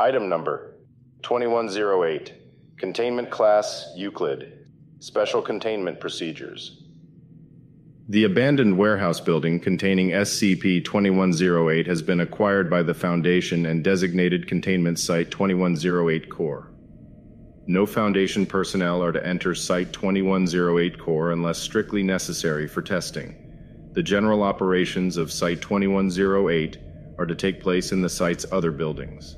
Item number 2108. Containment Class Euclid. Special Containment Procedures. The abandoned warehouse building containing SCP 2108 has been acquired by the Foundation and designated Containment Site 2108 Core. No Foundation personnel are to enter Site 2108 Core unless strictly necessary for testing. The general operations of Site 2108 are to take place in the site's other buildings.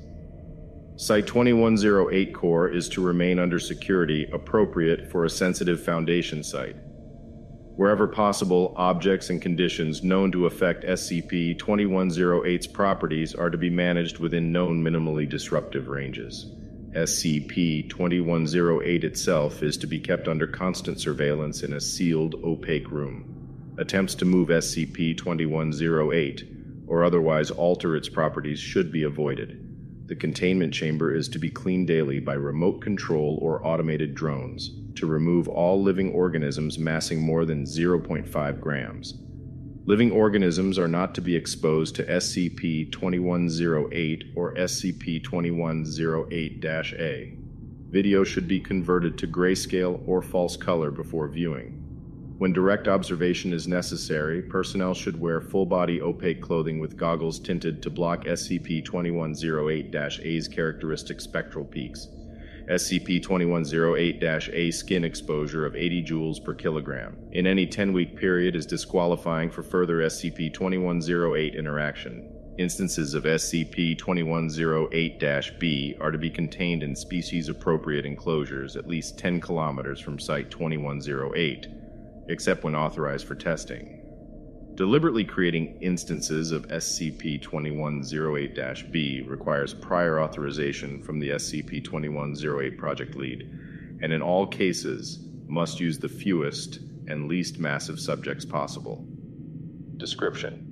Site 2108 Core is to remain under security appropriate for a sensitive Foundation site. Wherever possible, objects and conditions known to affect SCP 2108's properties are to be managed within known minimally disruptive ranges. SCP 2108 itself is to be kept under constant surveillance in a sealed, opaque room. Attempts to move SCP 2108 or otherwise alter its properties should be avoided. The containment chamber is to be cleaned daily by remote control or automated drones to remove all living organisms massing more than 0.5 grams. Living organisms are not to be exposed to SCP 2108 or SCP 2108 A. Video should be converted to grayscale or false color before viewing. When direct observation is necessary, personnel should wear full body opaque clothing with goggles tinted to block SCP 2108 A's characteristic spectral peaks. SCP 2108 A skin exposure of 80 joules per kilogram in any 10 week period is disqualifying for further SCP 2108 interaction. Instances of SCP 2108 B are to be contained in species appropriate enclosures at least 10 kilometers from Site 2108 except when authorized for testing. Deliberately creating instances of SCP 2108 B requires prior authorization from the SCP 2108 project lead, and in all cases must use the fewest and least massive subjects possible. Description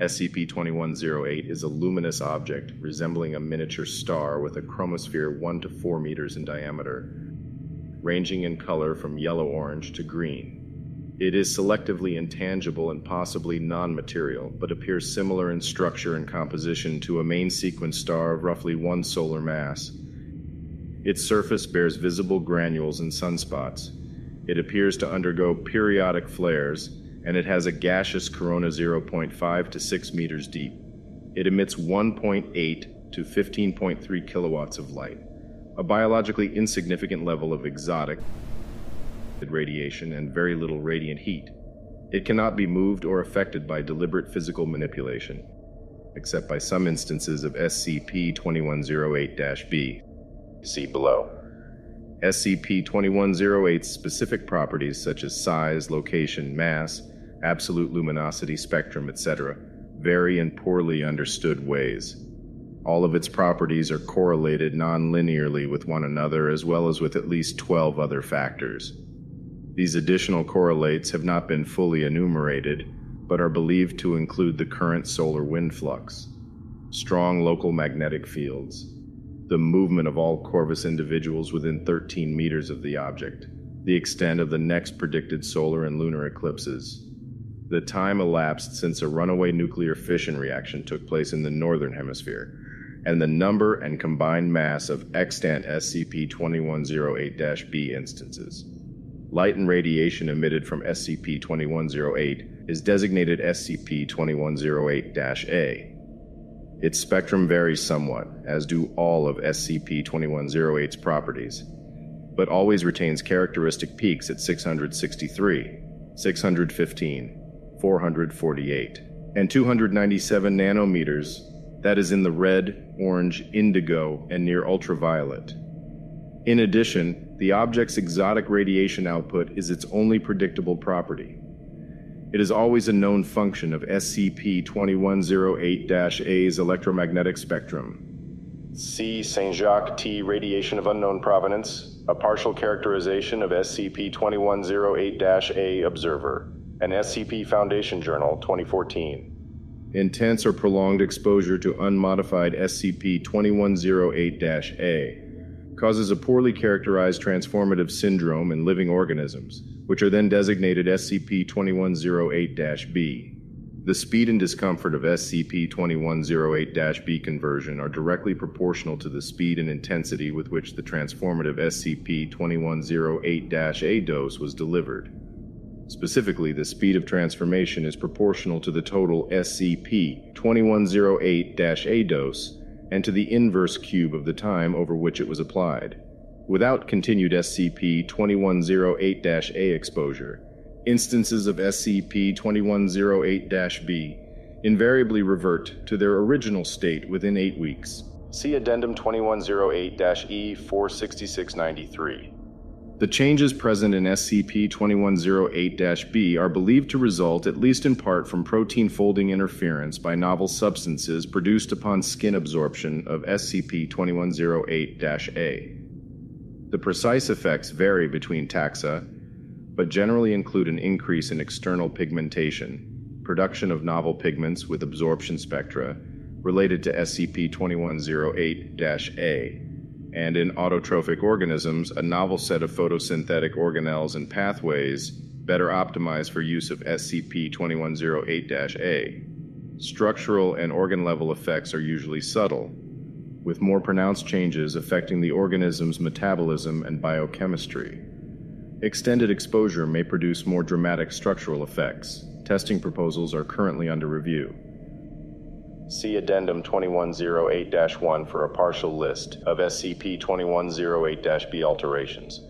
SCP 2108 is a luminous object resembling a miniature star with a chromosphere 1 to 4 meters in diameter ranging in color from yellow orange to green. It is selectively intangible and possibly non material, but appears similar in structure and composition to a main sequence star of roughly one solar mass. Its surface bears visible granules and sunspots. It appears to undergo periodic flares, and it has a gaseous corona 0.5 to 6 meters deep. It emits 1.8 to 15.3 kilowatts of light a biologically insignificant level of exotic radiation and very little radiant heat. It cannot be moved or affected by deliberate physical manipulation, except by some instances of SCP 2108 B. See below. SCP 2108's specific properties, such as size, location, mass, absolute luminosity spectrum, etc., vary in poorly understood ways. All of its properties are correlated non-linearly with one another as well as with at least 12 other factors. These additional correlates have not been fully enumerated, but are believed to include the current solar wind flux, strong local magnetic fields, the movement of all Corvus individuals within 13 meters of the object, the extent of the next predicted solar and lunar eclipses, the time elapsed since a runaway nuclear fission reaction took place in the northern hemisphere, and the number and combined mass of extant SCP 2108 B instances. Light and radiation emitted from SCP 2108 is designated SCP 2108 A. Its spectrum varies somewhat, as do all of SCP 2108's properties, but always retains characteristic peaks at 663, 615, 448, and 297 nanometers that is in the red, orange, indigo, and near ultraviolet. In addition, the object's exotic radiation output is its only predictable property. It is always a known function of SCP 2108 A's electromagnetic spectrum. C. St. Jacques T. Radiation of unknown provenance, a partial characterization of SCP 2108 A Observer, an SCP Foundation Journal 2014. Intense or prolonged exposure to unmodified SCP 2108 A causes a poorly characterized transformative syndrome in living organisms, which are then designated SCP 2108 B. The speed and discomfort of SCP 2108 B conversion are directly proportional to the speed and intensity with which the transformative SCP 2108 A dose was delivered. Specifically, the speed of transformation is proportional to the total SCP 2108 A dose and to the inverse cube of the time over which it was applied. Without continued SCP 2108 A exposure, instances of SCP 2108 B invariably revert to their original state within eight weeks. See Addendum 2108 E 46693. The changes present in SCP 2108 B are believed to result, at least in part, from protein folding interference by novel substances produced upon skin absorption of SCP 2108 A. The precise effects vary between taxa, but generally include an increase in external pigmentation, production of novel pigments with absorption spectra related to SCP 2108 A and in autotrophic organisms, a novel set of photosynthetic organelles and pathways better optimized for use of SCP 2108 A. Structural and organ level effects are usually subtle, with more pronounced changes affecting the organism's metabolism and biochemistry. Extended exposure may produce more dramatic structural effects. Testing proposals are currently under review. See Addendum 2108 1 for a partial list of SCP 2108 B alterations.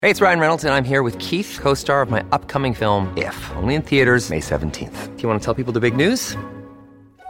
Hey, it's Ryan Reynolds, and I'm here with Keith, co star of my upcoming film, If, only in theaters, May 17th. Do you want to tell people the big news?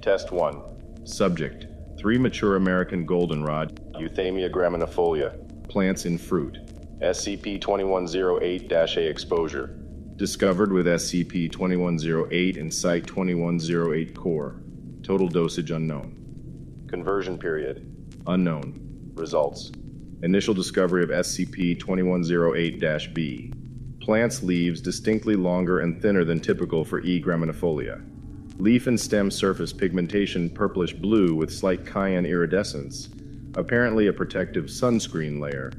Test 1. Subject. Three mature American goldenrod, Euthamia graminifolia. Plants in fruit. SCP 2108 A exposure. Discovered with SCP 2108 in Site 2108 core. Total dosage unknown. Conversion period. Unknown. Results. Initial discovery of SCP 2108 B. Plants' leaves distinctly longer and thinner than typical for E. graminifolia. Leaf and stem surface pigmentation purplish blue with slight cyan iridescence, apparently a protective sunscreen layer.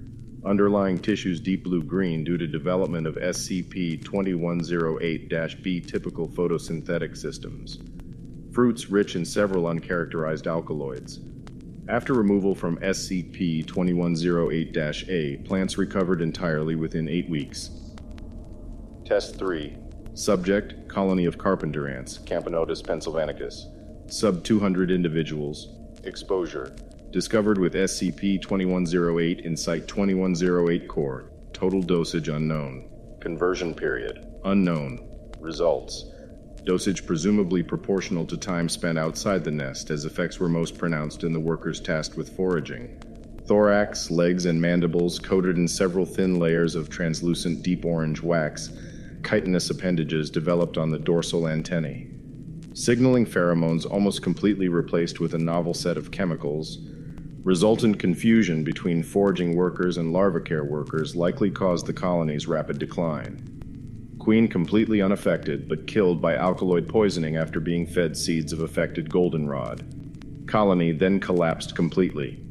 Underlying tissues deep blue green due to development of SCP 2108 B typical photosynthetic systems. Fruits rich in several uncharacterized alkaloids. After removal from SCP 2108 A, plants recovered entirely within eight weeks. Test 3 Subject Colony of carpenter ants, Camponotus pennsylvanicus. Sub 200 individuals. Exposure Discovered with SCP 2108 in Site 2108 core. Total dosage unknown. Conversion period unknown. Results Dosage presumably proportional to time spent outside the nest, as effects were most pronounced in the workers tasked with foraging. Thorax, legs, and mandibles coated in several thin layers of translucent deep orange wax chitinous appendages developed on the dorsal antennae. Signaling pheromones almost completely replaced with a novel set of chemicals. Resultant confusion between foraging workers and larvicare workers likely caused the colony's rapid decline. Queen completely unaffected, but killed by alkaloid poisoning after being fed seeds of affected goldenrod. Colony then collapsed completely.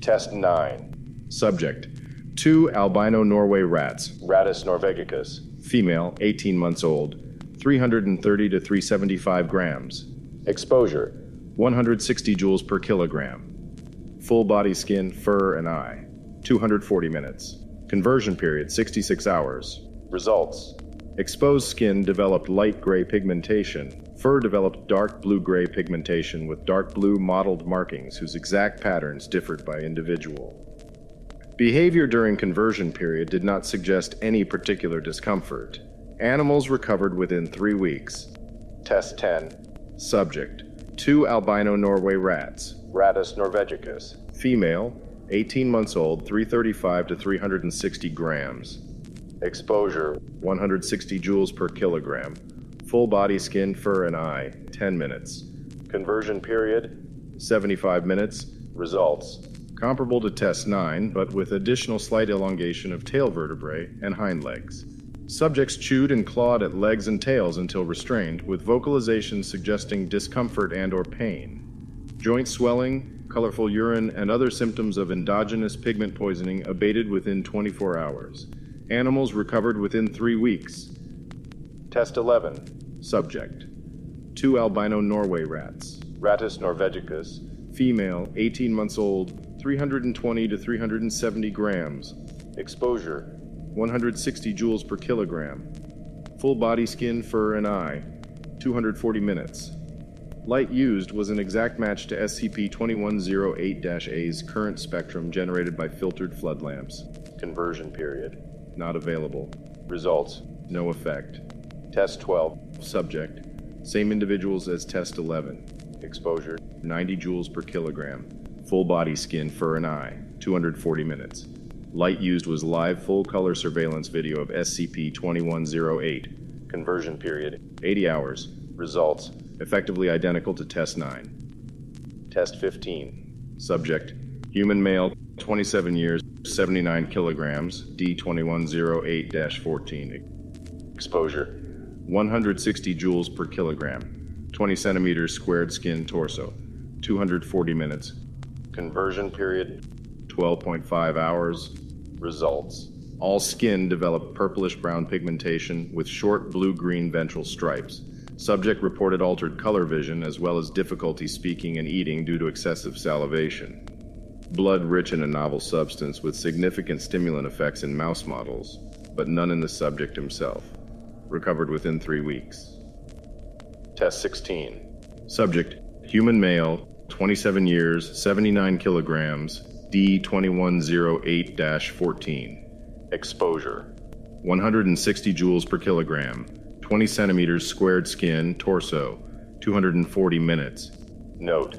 Test 9. Subject Two albino Norway rats, Rattus norvegicus, female, 18 months old, 330 to 375 grams. Exposure 160 joules per kilogram. Full body skin, fur, and eye. 240 minutes. Conversion period 66 hours. Results Exposed skin developed light gray pigmentation. Fur developed dark blue gray pigmentation with dark blue mottled markings whose exact patterns differed by individual. Behavior during conversion period did not suggest any particular discomfort. Animals recovered within three weeks. Test 10. Subject Two albino Norway rats. Rattus norvegicus. Female, 18 months old, 335 to 360 grams. Exposure 160 joules per kilogram. Full body skin, fur, and eye 10 minutes. Conversion period 75 minutes. Results comparable to test 9, but with additional slight elongation of tail vertebrae and hind legs. Subjects chewed and clawed at legs and tails until restrained, with vocalizations suggesting discomfort and or pain. Joint swelling, colorful urine, and other symptoms of endogenous pigment poisoning abated within 24 hours. Animals recovered within 3 weeks. Test 11. Subject. Two albino Norway rats. Rattus norvegicus. Female, 18 months old, 320 to 370 grams. Exposure 160 joules per kilogram. Full body skin, fur, and eye 240 minutes. Light used was an exact match to SCP 2108 A's current spectrum generated by filtered flood lamps. Conversion period not available. Results no effect. Test 12 Subject same individuals as Test 11. Exposure 90 joules per kilogram. Full body skin, fur, and eye 240 minutes. Light used was live full color surveillance video of SCP 2108. Conversion period 80 hours. Results effectively identical to Test 9. Test 15. Subject Human male, 27 years, 79 kilograms, D2108 14. Exposure 160 joules per kilogram, 20 centimeters squared skin torso, 240 minutes. Conversion period 12.5 hours. Results All skin developed purplish brown pigmentation with short blue green ventral stripes. Subject reported altered color vision as well as difficulty speaking and eating due to excessive salivation. Blood rich in a novel substance with significant stimulant effects in mouse models, but none in the subject himself. Recovered within three weeks. Test 16. Subject Human male, 27 years, 79 kilograms, D2108 14. Exposure 160 joules per kilogram, 20 centimeters squared skin, torso, 240 minutes. Note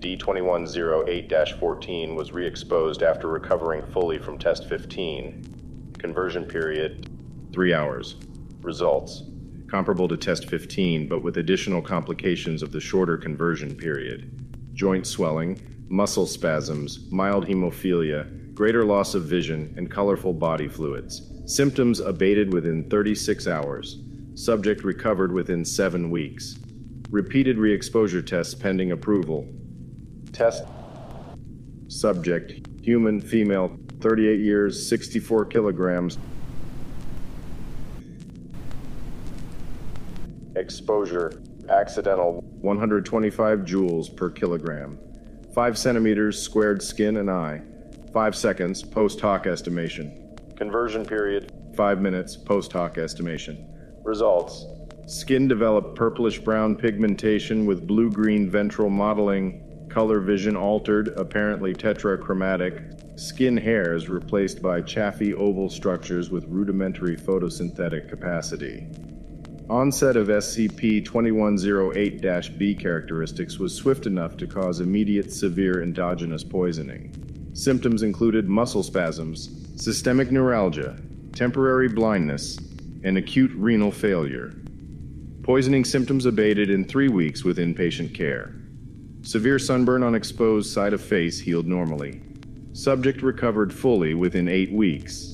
D2108 14 was re exposed after recovering fully from test 15. Conversion period 3 hours. Results comparable to test 15, but with additional complications of the shorter conversion period joint swelling, muscle spasms, mild hemophilia, greater loss of vision, and colorful body fluids. Symptoms abated within 36 hours. Subject recovered within seven weeks. Repeated re exposure tests pending approval. Test Subject Human, female, 38 years, 64 kilograms. Exposure Accidental 125 joules per kilogram. 5 centimeters squared skin and eye. 5 seconds post hoc estimation. Conversion period 5 minutes post hoc estimation. Results Skin developed purplish brown pigmentation with blue green ventral mottling. Color vision altered, apparently tetrachromatic. Skin hairs replaced by chaffy oval structures with rudimentary photosynthetic capacity. Onset of SCP 2108 B characteristics was swift enough to cause immediate severe endogenous poisoning. Symptoms included muscle spasms, systemic neuralgia, temporary blindness, and acute renal failure. Poisoning symptoms abated in three weeks with inpatient care. Severe sunburn on exposed side of face healed normally. Subject recovered fully within eight weeks.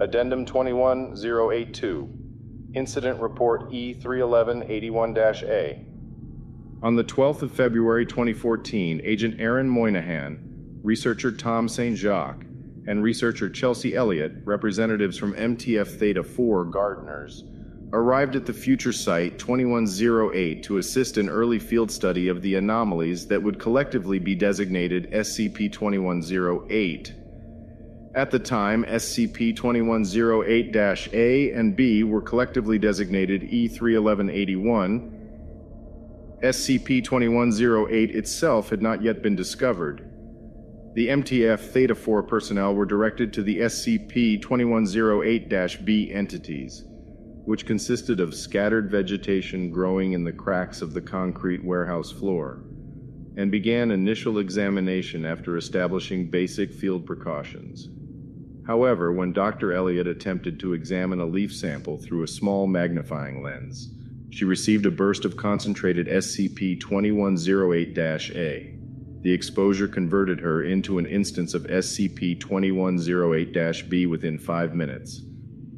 Addendum 21082, Incident Report E31181-A. On the 12th of February 2014, Agent Aaron Moynihan, researcher Tom St. Jacques, and researcher Chelsea Elliott, representatives from MTF Theta 4 Gardeners, arrived at the future site 2108 to assist in early field study of the anomalies that would collectively be designated SCP 2108. At the time, SCP 2108 A and B were collectively designated E31181. SCP 2108 itself had not yet been discovered. The MTF Theta 4 personnel were directed to the SCP 2108 B entities, which consisted of scattered vegetation growing in the cracks of the concrete warehouse floor, and began initial examination after establishing basic field precautions. However, when Dr. Elliott attempted to examine a leaf sample through a small magnifying lens, she received a burst of concentrated SCP 2108 A. The exposure converted her into an instance of SCP 2108 B within five minutes.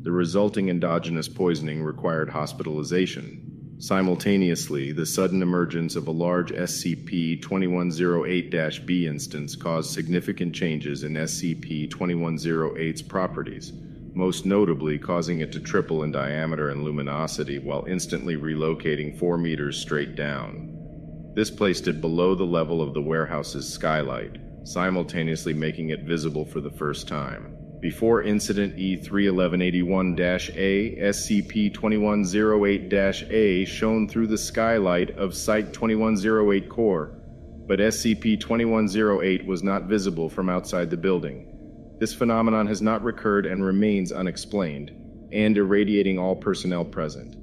The resulting endogenous poisoning required hospitalization. Simultaneously, the sudden emergence of a large SCP 2108 B instance caused significant changes in SCP 2108's properties, most notably causing it to triple in diameter and luminosity while instantly relocating 4 meters straight down. This placed it below the level of the warehouse's skylight, simultaneously making it visible for the first time. Before Incident E31181-A, SCP-2108-A shone through the skylight of Site-2108 core, but SCP-2108 was not visible from outside the building. This phenomenon has not recurred and remains unexplained, and irradiating all personnel present.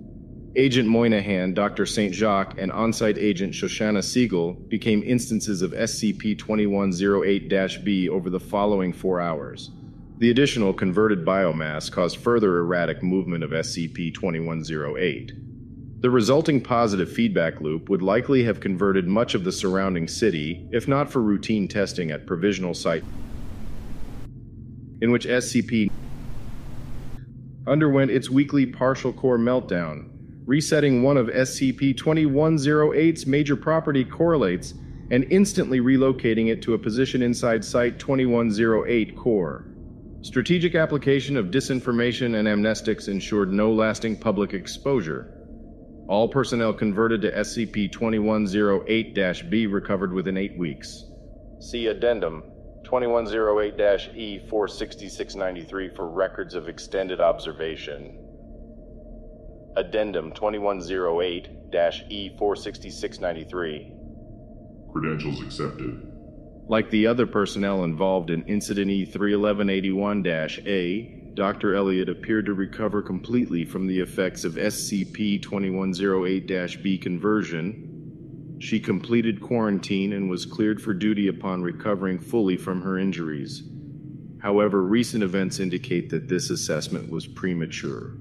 Agent Moynihan, Dr. St. Jacques, and on-site agent Shoshana Siegel became instances of SCP-2108 B over the following four hours. The additional converted biomass caused further erratic movement of SCP-2108. The resulting positive feedback loop would likely have converted much of the surrounding city, if not for routine testing at provisional site in which SCP underwent its weekly partial core meltdown, resetting one of SCP-2108's major property correlates and instantly relocating it to a position inside Site-2108 core. Strategic application of disinformation and amnestics ensured no lasting public exposure. All personnel converted to SCP-2108 B recovered within eight weeks. See Addendum 2108 E 46693 for records of extended observation. Addendum 2108 E 46693. Credentials accepted. Like the other personnel involved in Incident E31181 A, Dr. Elliott appeared to recover completely from the effects of SCP 2108 B conversion. She completed quarantine and was cleared for duty upon recovering fully from her injuries. However, recent events indicate that this assessment was premature.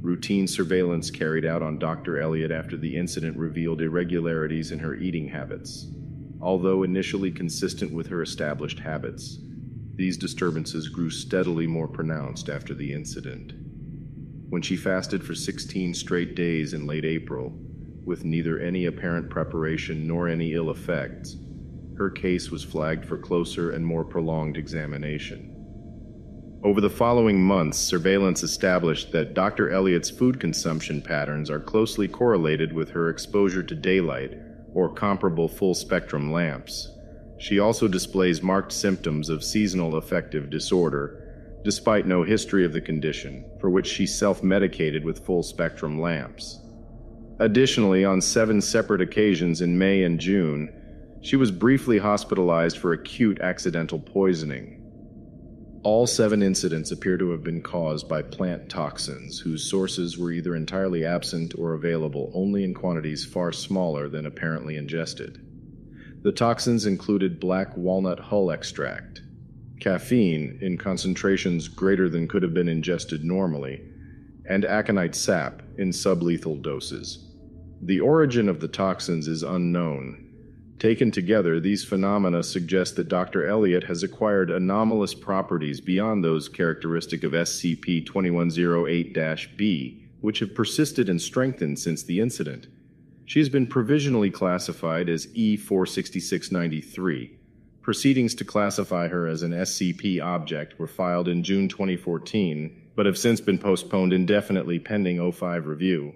Routine surveillance carried out on Dr. Elliott after the incident revealed irregularities in her eating habits. Although initially consistent with her established habits, these disturbances grew steadily more pronounced after the incident. When she fasted for 16 straight days in late April, with neither any apparent preparation nor any ill effects, her case was flagged for closer and more prolonged examination. Over the following months, surveillance established that Dr. Elliott's food consumption patterns are closely correlated with her exposure to daylight or comparable full spectrum lamps. She also displays marked symptoms of seasonal affective disorder, despite no history of the condition, for which she self medicated with full spectrum lamps. Additionally, on seven separate occasions in May and June, she was briefly hospitalized for acute accidental poisoning. All seven incidents appear to have been caused by plant toxins whose sources were either entirely absent or available only in quantities far smaller than apparently ingested. The toxins included black walnut hull extract, caffeine in concentrations greater than could have been ingested normally, and aconite sap in sublethal doses. The origin of the toxins is unknown, Taken together, these phenomena suggest that Dr. Elliott has acquired anomalous properties beyond those characteristic of SCP 2108 B, which have persisted and strengthened since the incident. She has been provisionally classified as E 46693. Proceedings to classify her as an SCP object were filed in June 2014, but have since been postponed indefinitely pending O5 review.